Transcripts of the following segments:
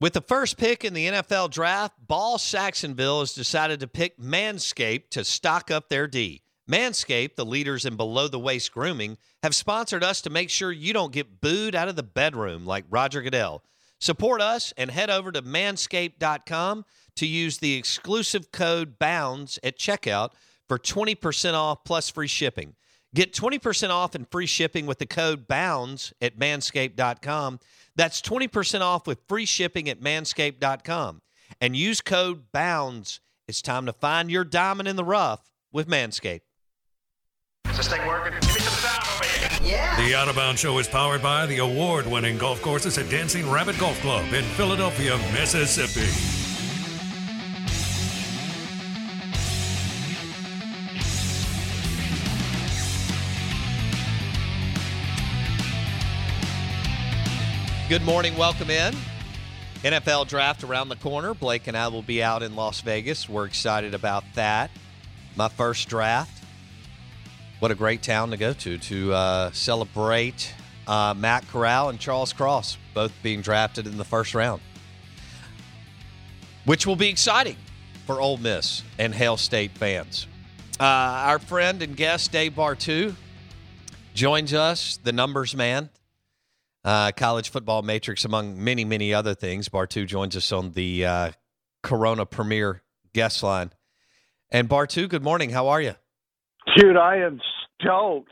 With the first pick in the NFL draft, Ball Saxonville has decided to pick Manscaped to stock up their D. Manscaped, the leaders in below the waist grooming, have sponsored us to make sure you don't get booed out of the bedroom like Roger Goodell. Support us and head over to manscaped.com to use the exclusive code BOUNDS at checkout for 20% off plus free shipping. Get 20% off and free shipping with the code BOUNDS at manscaped.com. That's 20% off with free shipping at manscaped.com. And use code BOUNDS. It's time to find your diamond in the rough with Manscaped. Is this thing working? Give me some sound over here. Yeah. The Out of Bounds Show is powered by the award winning golf courses at Dancing Rabbit Golf Club in Philadelphia, Mississippi. Good morning. Welcome in. NFL draft around the corner. Blake and I will be out in Las Vegas. We're excited about that. My first draft. What a great town to go to to uh, celebrate uh, Matt Corral and Charles Cross both being drafted in the first round, which will be exciting for Ole Miss and Hail State fans. Uh, our friend and guest Dave Bartoo joins us, the numbers man, uh, college football matrix, among many, many other things. Bartoo joins us on the uh, Corona Premier guest line. And Bartoo, good morning. How are you? Dude, I am stoked.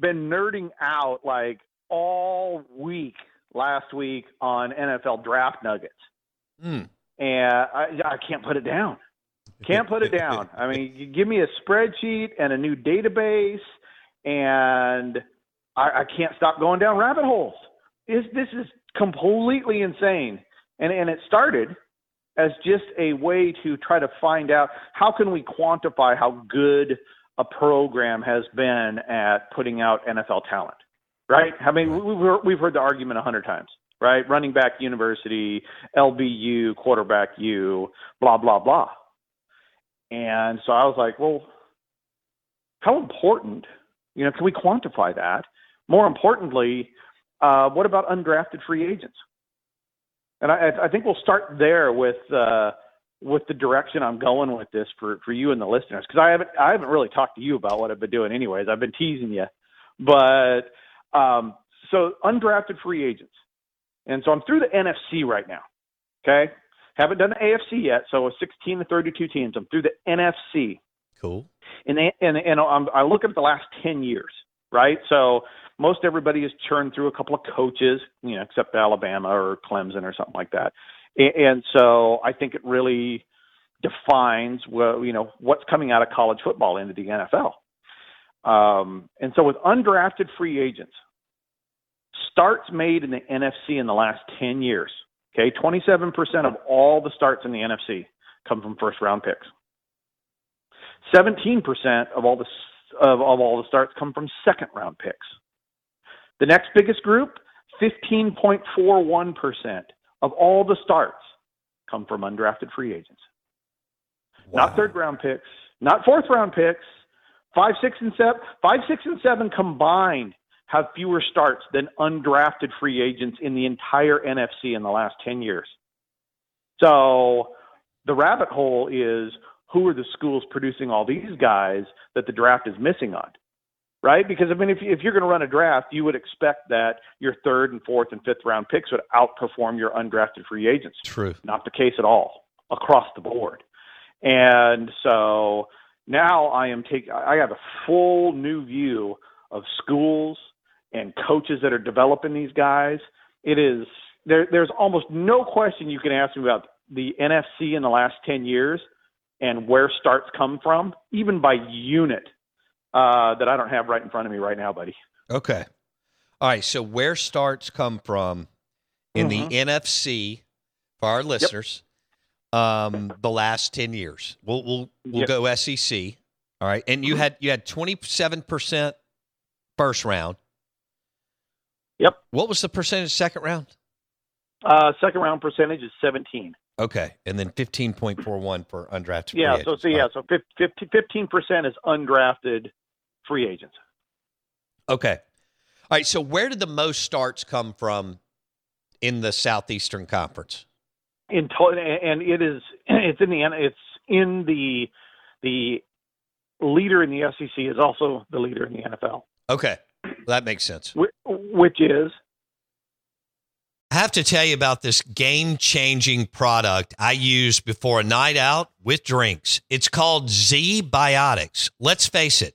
Been nerding out like all week last week on NFL draft nuggets. Mm. And I, I can't put it down. Can't put it down. I mean, you give me a spreadsheet and a new database, and I, I can't stop going down rabbit holes. This, this is completely insane. And, and it started as just a way to try to find out how can we quantify how good a program has been at putting out NFL talent, right? I mean, we've we've heard the argument a hundred times, right? Running back university, LBU, quarterback U, blah blah blah. And so I was like, well, how important? You know, can we quantify that? More importantly, uh, what about undrafted free agents? And I, I think we'll start there with uh, with the direction I'm going with this for for you and the listeners because I haven't I haven't really talked to you about what I've been doing anyways. I've been teasing you, but um, so undrafted free agents, and so I'm through the NFC right now. Okay, haven't done the AFC yet, so 16 to 32 teams. I'm through the NFC. Cool. And they, and and I'm, I look at the last 10 years, right? So most everybody has churned through a couple of coaches, you know, except Alabama or Clemson or something like that. And so I think it really defines well, you know, what's coming out of college football into the NFL. Um, and so with undrafted free agents, starts made in the NFC in the last 10 years, okay, 27% of all the starts in the NFC come from first round picks. 17% of all the of, of all the starts come from second round picks. The next biggest group, 15.41% of all the starts come from undrafted free agents. Not third round picks, not fourth round picks. Five, six, and seven, five, six, and seven combined have fewer starts than undrafted free agents in the entire NFC in the last 10 years. So the rabbit hole is who are the schools producing all these guys that the draft is missing on? Right? Because I mean, if, if you're going to run a draft, you would expect that your third and fourth and fifth round picks would outperform your undrafted free agents. True. Not the case at all across the board. And so now I am taking, I have a full new view of schools and coaches that are developing these guys. It is, there, there's almost no question you can ask me about the NFC in the last 10 years and where starts come from, even by unit, uh, that I don't have right in front of me right now, buddy. Okay. All right. So where starts come from in Mhm. the NFC for our listeners, um, the last ten years. We'll we'll we'll Yep. go SEC. All right. And you had you had twenty seven percent first round. Yep. What was the percentage second round? Uh, second round percentage is 17. Okay. And then fifteen point four one for undrafted. Yeah, so so yeah, so 15 percent is undrafted free agents. Okay. All right. So where did the most starts come from in the Southeastern Conference? In to- and it is it's in the it's in the the leader in the SEC is also the leader in the NFL, Okay. That makes sense. whi- which is I have to tell you about this game changing product I use before a night out with drinks. It's called ZBiotics. Let's face it,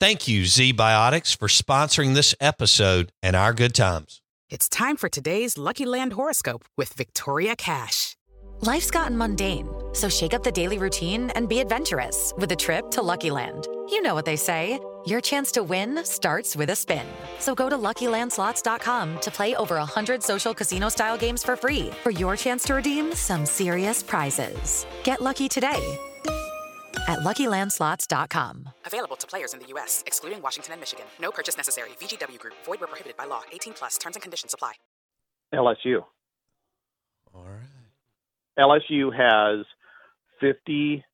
Thank you, ZBiotics, for sponsoring this episode and our good times. It's time for today's Lucky Land horoscope with Victoria Cash. Life's gotten mundane, so shake up the daily routine and be adventurous with a trip to Lucky Land. You know what they say your chance to win starts with a spin. So go to luckylandslots.com to play over 100 social casino style games for free for your chance to redeem some serious prizes. Get lucky today at luckylandslots.com. Available to players in the U.S., excluding Washington and Michigan. No purchase necessary. VGW Group, void where prohibited by law. 18 plus terms and conditions apply. LSU. All right. LSU has 56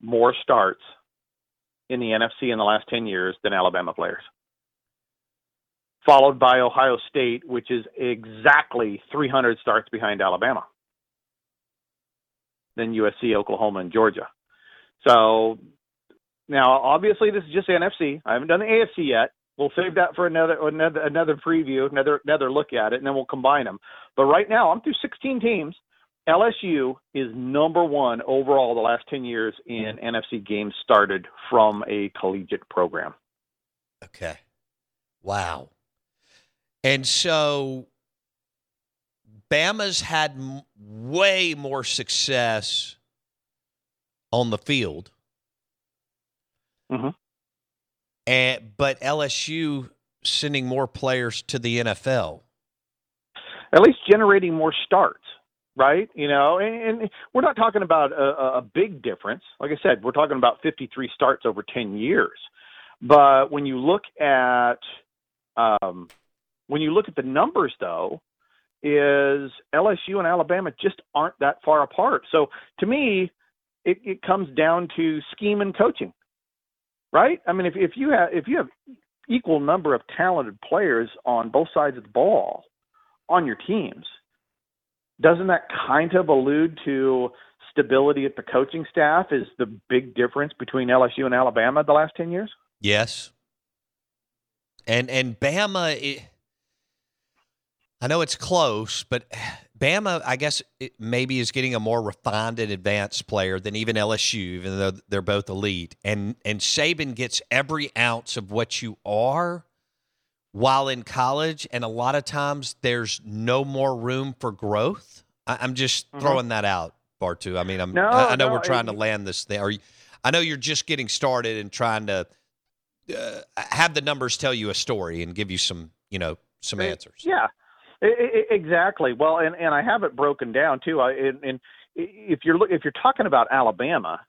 more starts in the NFC in the last 10 years than Alabama players. Followed by Ohio State, which is exactly 300 starts behind Alabama. Then USC, Oklahoma, and Georgia. So now, obviously, this is just NFC. I haven't done the AFC yet. We'll save that for another another another preview, another another look at it, and then we'll combine them. But right now, I'm through 16 teams. LSU is number one overall the last 10 years in NFC games started from a collegiate program. Okay. Wow. And so Bama's had m- way more success on the field. Mm-hmm. And, but LSU sending more players to the NFL. At least generating more starts, right? You know, and, and we're not talking about a, a- big difference. Like I said, we're talking about 53 starts over 10 years. But when you look at um, when you look at the numbers, though, is LSU and Alabama just aren't that far apart. So to me, it, it comes down to scheme and coaching, right? I mean, if, if you have if you have equal number of talented players on both sides of the ball on your teams, doesn't that kind of allude to stability at the coaching staff is the big difference between LSU and Alabama the last 10 years? Yes. And and Bama it, I know it's close, but Bama, I guess, it maybe is getting a more refined and advanced player than even LSU, even though they're both elite. And and Saban gets every ounce of what you are while in college, and a lot of times there's no more room for growth. I, am just Mhm. throwing that out, Bartoo. I mean, I'm, No, I, I know no, we're trying to land this thing. Or you, I know you're just getting started and trying to uh, have the numbers tell you a story and give you some, you know, some answers. Yeah, exactly. Well, and and I have it broken down too. I and, and if you're if you're talking about Alabama,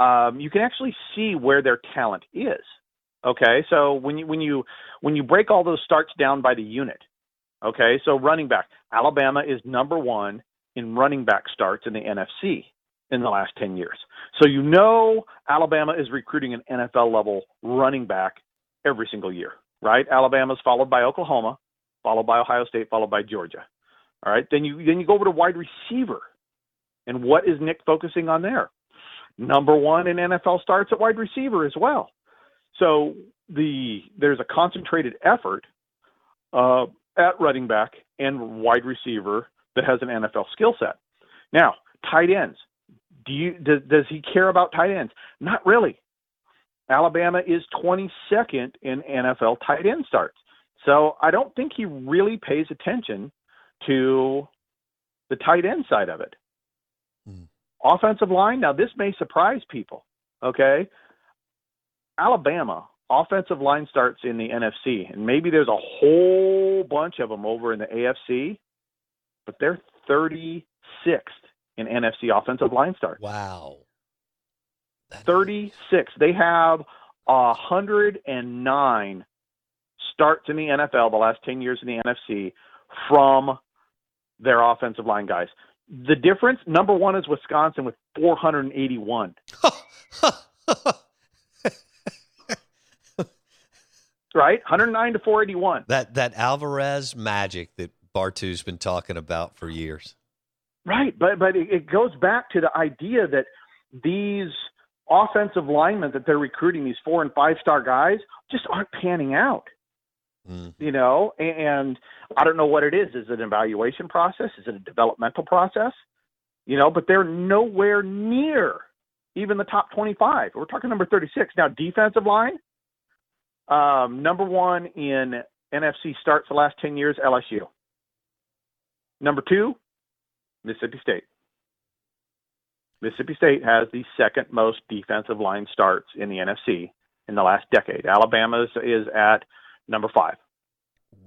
um, you can actually see where their talent is. Okay, so when you when you when you break all those starts down by the unit, okay, so running back, Alabama is number one in running back starts in the NFC in the last ten years. So you know Alabama is recruiting an NFL level running back every single year, right? Alabama's followed by Oklahoma, followed by Ohio State, followed by Georgia. All right, then you then you go over to wide receiver, and what is Nick focusing on there? Number one in NFL starts at wide receiver as well. So the there's a concentrated effort uh, at running back and wide receiver that has an NFL skill set. Now, tight ends. Do you does, does he care about tight ends? Not really. Alabama is 22nd in NFL tight end starts. So I don't think he really pays attention to the tight end side of it. Hmm. Offensive line, now this may surprise people, okay? Alabama offensive line starts in the NFC, and maybe there's a whole bunch of them over in the AFC, but they're 36th in NFC offensive line starts. Wow. 36. They have 109 starts in the NFL the last 10 years in the NFC from their offensive line guys. The difference, number one is Wisconsin with 481. right? 109 to 481. That that Alvarez magic that Bartoo's been talking about for years. Right, but but it, it goes back to the idea that these offensive linemen that they're recruiting, these four and five star guys, just aren't panning out. You know, and, and I don't know what it is. Is it an evaluation process? Is it a developmental process? You know, but they're nowhere near even the top 25. We're talking number 36. Now, defensive line, um, number one in NFC starts the last 10 years, LSU. Number two, Mississippi State. Mississippi State has the second most defensive line starts in the NFC in the last decade. Alabama's is at number five.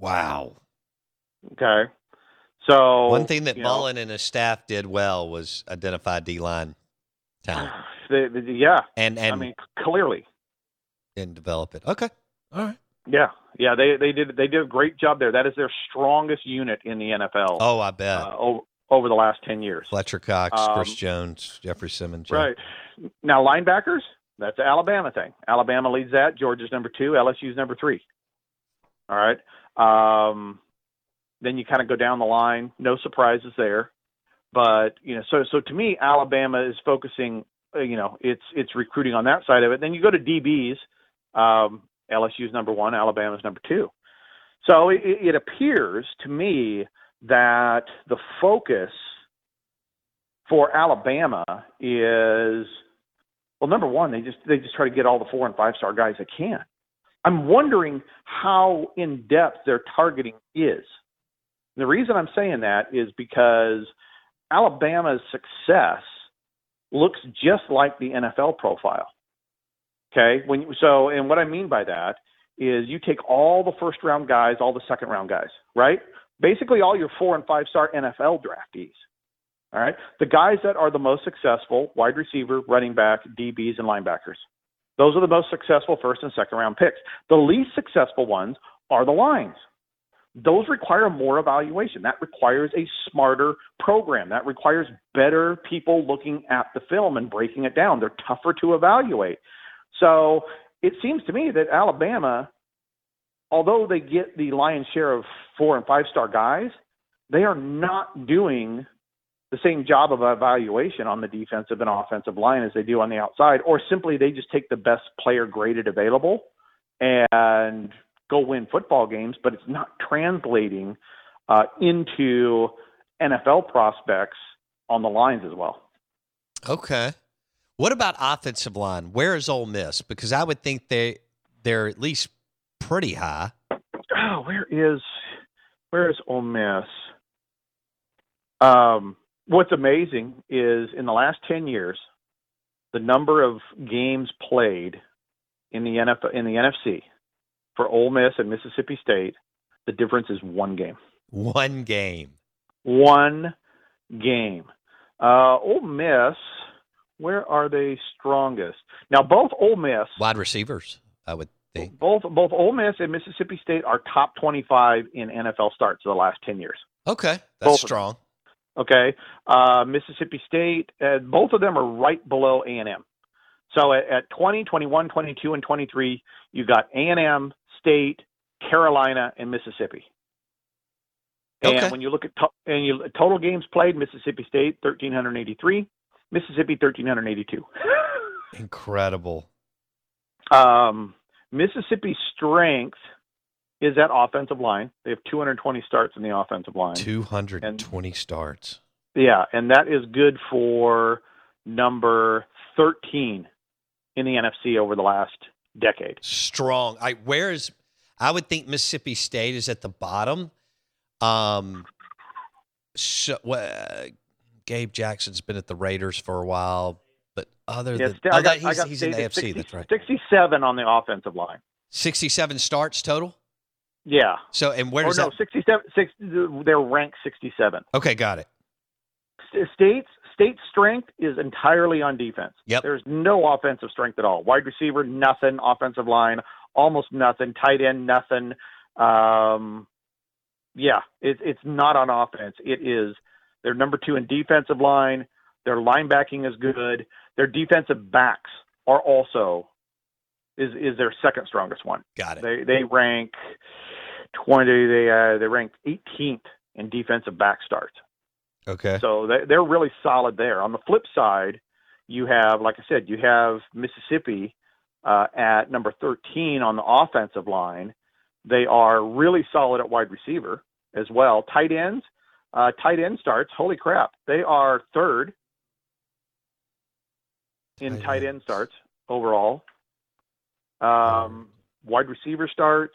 Wow. Okay. So One thing that you know, and his staff did well was identify D line talent the- the- yeah, and and I mean clearly, and develop it. Okay. All right. yeah, yeah. They they did they did a great job there. That is their strongest unit in the NFL. Oh, I bet. uh, over, over the last ten years. Fletcher Cox, Um, Chris Jones, Jeffrey Simmons. Right. Now linebackers, that's the Alabama thing. Alabama leads that. Georgia's number two. LSU's number three. All right. Um, then you kind of go down the line. No surprises there. But you know, so so to me, Alabama is focusing. uh, You know, it's it's recruiting on that side of it. Then you go to DBs. Um, LSU's number one. Alabama's number two. So it, it appears to me that the focus for Alabama is well, number one, they just they just try to get all the four and five star guys they can. I'm wondering how in depth their targeting is. And The reason I'm saying that is because Alabama's success looks just like the NFL profile. Okay, when so and what I mean by that is you take all the first round guys, all the second round guys, right? Basically, all your four and five star NFL draftees. All right, the guys that are the most successful wide receiver, running back, DBs, and linebackers. Those are the most successful first and second round picks. The least successful ones are the lines. Those require more evaluation. That requires a smarter program. That requires better people looking at the film and breaking it down. They're tougher to evaluate. So it seems to me that Alabama although they get the lion's share of four and five star guys, they are not doing the same job of evaluation on the defensive and offensive line as they do on the outside, or simply they just take the best player graded available and go win football games, but it's not translating uh, into NFL prospects on the lines as well. Okay. What about offensive line? Where is Ole Miss? Because I would think they they're at least pretty high. Oh, where is where is Ole Miss? Um, what's amazing is in the last ten years, the number of games played in the in the NFC for Ole Miss and Mississippi State, the difference is one game. One game. One game. Uh, Ole Miss, where are they strongest? Now, both Ole Miss wide receivers, I would think. Both both Ole Miss and Mississippi State are top twenty-five in NFL starts of the last ten years. Okay, that's Both strong. Okay, uh, Mississippi State, uh, both of them are right below A and M. So at, at 20, 21, 22, and 23, you got A and M, State, Carolina, and Mississippi. And Okay. when you look at to- and you total games played, Mississippi State 1383, Mississippi 1382. Incredible. Um, Mississippi's strength is that offensive line. They have 220 starts in the offensive line. 220 starts. Yeah, and that is good for number 13 in the NFC over the last decade. Strong. I where is I would think Mississippi State is at the bottom. Um so uh, Gabe Jackson's been at the Raiders for a while, but other Yeah, than oh, I got, that- he's, he's in the AFC, 60 that's right. 67 on the offensive line. 67 starts total? Yeah. So and where does no, that 67 six, they're ranked 67. Okay, got it. State's State's strength is entirely on defense. Yep. There's no offensive strength at all. Wide receiver, nothing. Offensive line, almost nothing. Tight end, nothing. Um, yeah, it, it's not on offense. It is. They're number two in defensive line. Their linebacking is good. Their defensive backs are also is is their second strongest one. Got it. They they rank twenty. They uh, they rank 18th in defensive back starts. Okay. So they, they're really solid there. On the flip side, you have, like I said, you have Mississippi uh, at number 13 on the offensive line. They are really solid at wide receiver as well. Tight ends, uh, tight end starts. Holy crap, they are third in tight, end starts overall. Um, wide receiver starts.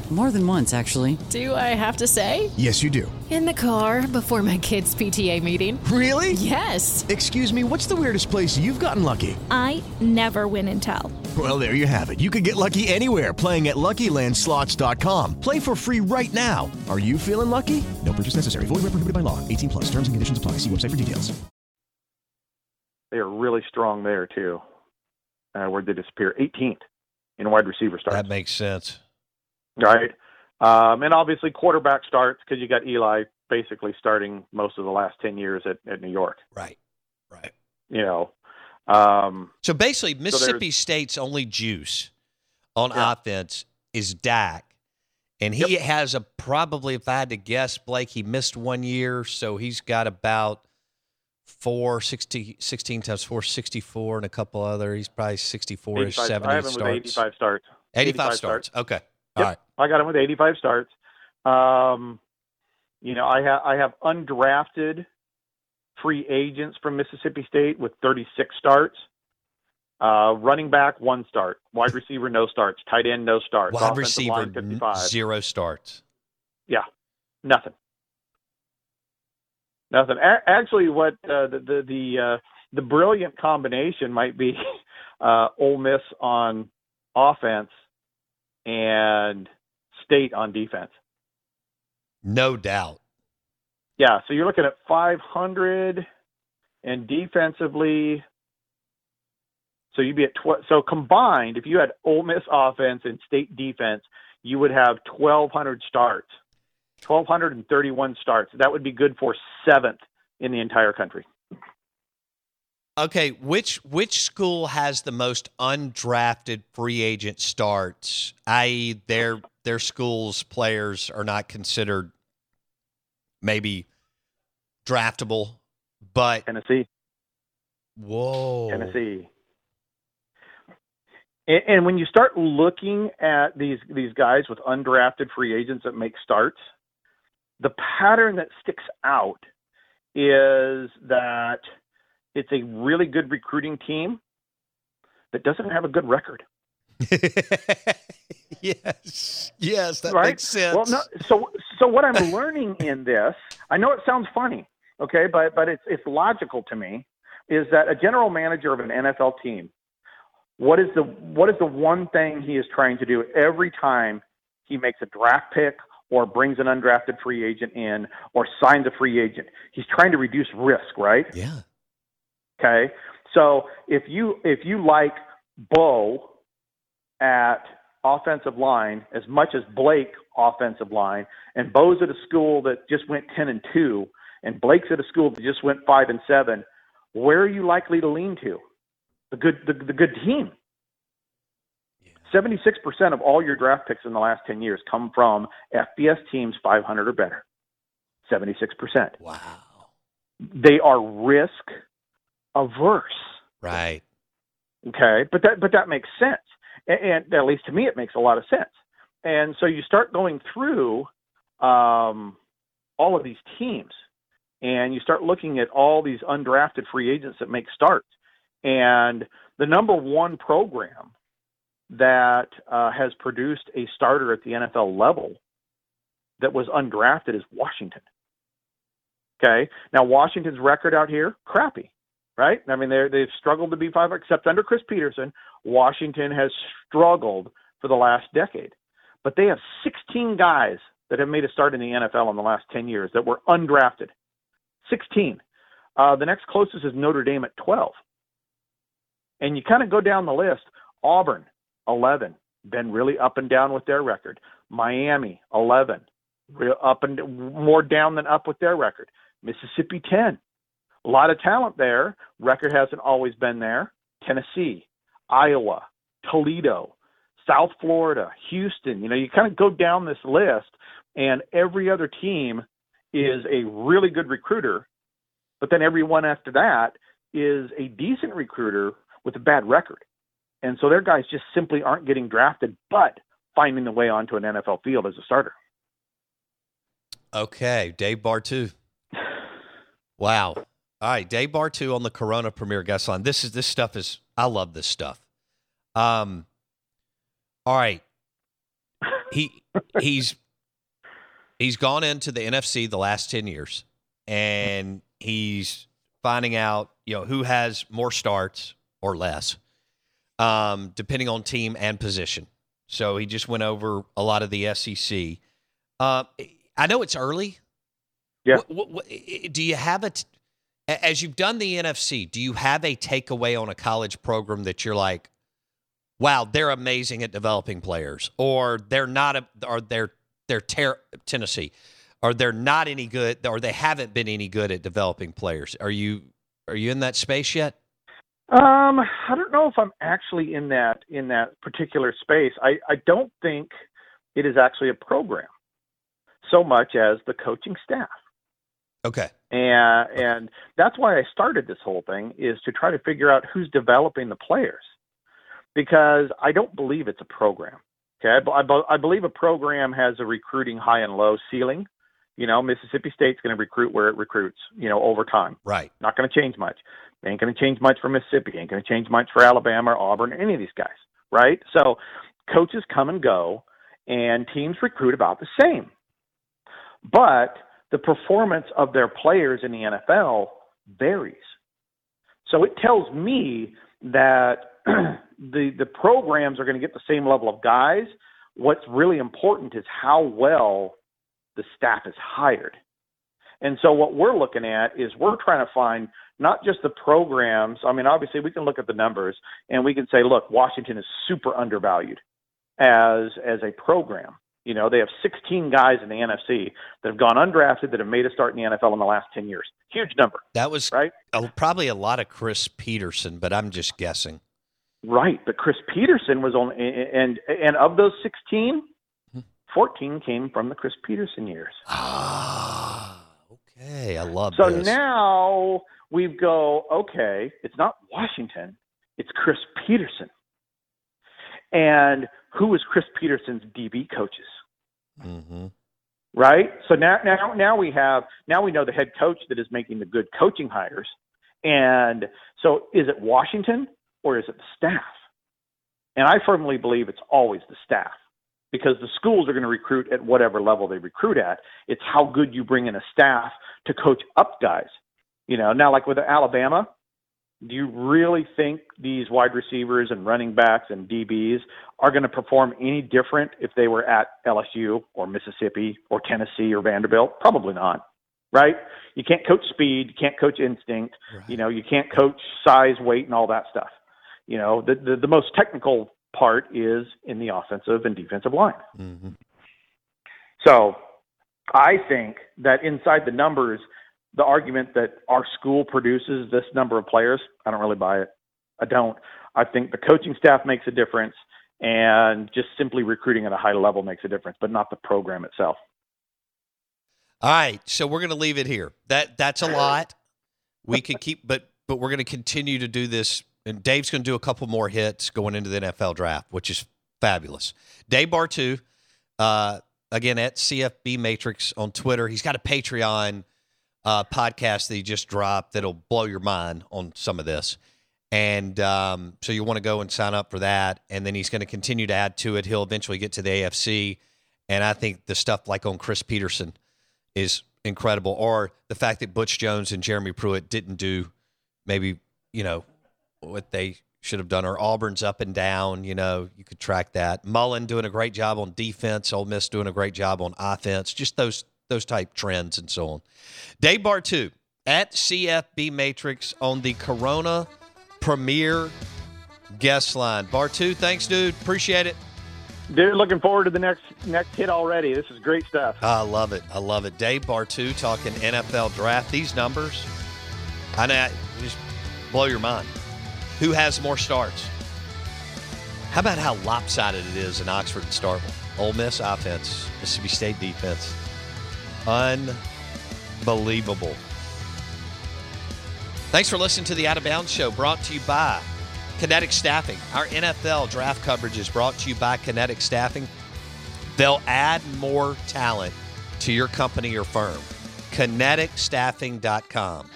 More than once, actually. Do I have to say? Yes, you do. In the car before my kids' PTA meeting. Really? Yes. Excuse me, what's the weirdest place you've gotten lucky? I never win and tell. Well, there you have it. You can get lucky anywhere playing at LuckyLandSlots.com. Play for free right now. Are you feeling lucky? No purchase necessary. Void where prohibited by law. 18 plus. Terms and conditions apply. See website for details. They are really strong there too. Uh, where they disappear 18th in wide receiver starts. That makes sense. Right? Um, and obviously quarterback starts because you got Eli basically starting most of the last ten years at, at New York. Right, right. You know, um, So basically, Mississippi State's only juice on Yeah. offense is Dak, And he has a probably, if I had to guess, Blake, he missed one year, so he's got about four, 60, 16 times four, 64, and a couple other. He's probably 64 ish, 85 70 I have him starts. with 85 starts. 85 starts. Okay. Yep. right. I got him with 85 starts. Um, you know, I have I have undrafted free agents from Mississippi State with 36 starts. Uh, running back one start, wide receiver no starts, tight end no starts, Wide offensive receiver, line 55. zero starts. Yeah, nothing, nothing. A- actually, what uh, the the the, uh, the brilliant combination might be uh, Ole Miss on offense and State on defense. No doubt. Yeah, so you're looking at 500 and defensively. So you'd be at tw- so combined. If you had Ole Miss offense and State defense, you would have 1,200 starts, 1,231 starts. That would be good for seventh in the entire country. Okay, which which school has the most undrafted free agent starts? I.e., their their school's players are not considered maybe draftable, but Tennessee. Whoa, Tennessee. And, and when you start looking at these these guys with undrafted free agents that make starts, the pattern that sticks out is that it's a really good recruiting team that doesn't have a good record. yes, yes, that right? makes sense. Well, no, so so what I'm learning in this, I know it sounds funny, okay, but but it's it's logical to me, is that a general manager of an NFL team, what is the what is the one thing he is trying to do every time he makes a draft pick or brings an undrafted free agent in or signs a free agent? He's trying to reduce risk, right? Yeah. Okay. So if you if you like Bo at offensive line as much as Blake offensive line, and Bo's at a school that just went ten and two, and Blake's at a school that just went five and seven, where are you likely to lean to? The good the, the good team. Seventy-six percent of all your draft picks in the last ten years come from FBS teams five hundred or better. Seventy-six percent. Wow. They are risk averse. Right. Okay, but that but that makes sense, and, and at least to me, it makes a lot of sense. And so you start going through um, all of these teams, and you start looking at all these undrafted free agents that make starts. And the number one program that uh, has produced a starter at the NFL level that was undrafted is Washington. Okay, now Washington's record out here crappy right? I mean, they they've struggled to be five, except under Chris Petersen. Washington has struggled for the last decade, but they have 16 guys that have made a start in the NFL in the last 10 years that were undrafted. 16. Uh, the next closest is Notre Dame at 12. And you kind of go down the list. Auburn, 11, been really up and down with their record. Miami, 11, real up and more down than up with their record. Mississippi, 10, a lot of talent there. Record hasn't always been there. Tennessee, Iowa, Toledo, South Florida, Houston. You know, you kind of go down this list, and every other team is a really good recruiter, but then every one after that is a decent recruiter with a bad record. And so their guys just simply aren't getting drafted, but finding the way onto an NFL field as a starter. Okay, Dave Bartoo. Wow. All right, Dave two on the Corona Premier Guest Line. This is this stuff is I love this stuff. Um, all right, he he's he's gone into the NFC the last ten years, and he's finding out you know who has more starts or less, um, depending on team and position. So he just went over a lot of the SEC. Uh, I know it's early. Yeah. What, what, what, do you have a t- as you've done the NFC? Do you have a takeaway on a college program that you're like, wow, they're amazing at developing players, or they're not, a, or they're they're ter- Tennessee, or they're not any good, or they haven't been any good at developing players? Are you are you in that space yet? Um, I don't know if I'm actually in that in that particular space. I I don't think it is actually a program so much as the coaching staff. Okay. And and that's why I started this whole thing is to try to figure out who's developing the players, because I don't believe it's a program. Okay, I, I, I believe a program has a recruiting high and low ceiling. You know, Mississippi State's going to recruit where it recruits. You know, over time. Right. Not going to change much. Ain't going to change much for Mississippi. Ain't going to change much for Alabama or Auburn. or Any of these guys. Right. So, coaches come and go, and teams recruit about the same. But the performance of their players in the NFL varies. So it tells me that the the programs are going to get the same level of guys. What's really important is how well the staff is hired. And so what we're looking at is we're trying to find not just the programs. I mean, obviously we can look at the numbers and we can say, look, Washington is super undervalued as as a program. You know, they have 16 guys in the NFC that have gone undrafted that have made a start in the NFL in the last 10 years. Huge number. That was right. A, probably a lot of Chris Petersen, but I'm just guessing. Right, but Chris Petersen was on, and and of those 16, 14 came from the Chris Petersen years. Ah, okay, I love So this. now we go, okay, it's not Washington, it's Chris Petersen. And who was Chris Petersen's DB coaches? Mm-hmm. Right? So now now now we have now we know the head coach that is making the good coaching hires. And so is it Washington or is it the staff? And I firmly believe it's always the staff because the schools are going to recruit at whatever level they recruit at. It's how good you bring in a staff to coach up guys. You know, now like with Alabama, do you really think these wide receivers and running backs and DBs are going to perform any different if they were at LSU or Mississippi or Tennessee or Vanderbilt? Probably not. Right? You can't coach speed, you can't coach instinct, you know, you can't coach size, weight and all that stuff. You know, the the, the most technical part is in the offensive and defensive line. Mm-hmm. So I think that inside the numbers, the argument that our school produces this number of players, I don't really buy it. I don't. I think the coaching staff makes a difference, and just simply recruiting at a high level makes a difference, but not the program itself. All right, so we're going to leave it here. That that's a lot. We could keep, but but we're going to continue to do this. And Dave's going to do a couple more hits going into the NFL draft, which is fabulous. Dave Bartoo, uh, again at CFB Matrix on Twitter. He's got a Patreon uh, podcast that he just dropped that'll blow your mind on some of this. And um, so you want to go and sign up for that. And then he's going to continue to add to it. He'll eventually get to the AFC. And I think the stuff like on Chris Petersen is incredible. Or the fact that Butch Jones and Jeremy Pruitt didn't do maybe, you know, what they should have done. Or Auburn's up and down, you know, you could track that. Mullen doing a great job on defense. Ole Miss doing a great job on offense. Just those those type trends and so on. Dave Bartoo at CFB Matrix on the Corona Premier guest line. Bartoo, thanks, dude. Appreciate it. Dude, looking forward to the next next hit already. This is great stuff. I love it. I love it. Dave Bartoo talking NFL draft. These numbers, I know, just blow your mind. Who has more starts? How about how lopsided it is in Oxford and Starkville? Ole Miss offense, Mississippi State defense. Unbelievable. Thanks for listening to the Out of Bounds Show, brought to you by Kinetic Staffing. Our NFL draft coverage is brought to you by Kinetic Staffing. They'll add more talent to your company or firm. KineticStaffing.com.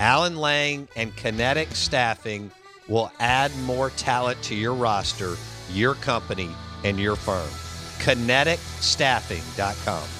Alan Lang and Kinetic Staffing will add more talent to your roster, your company, and your firm. KineticStaffing.com.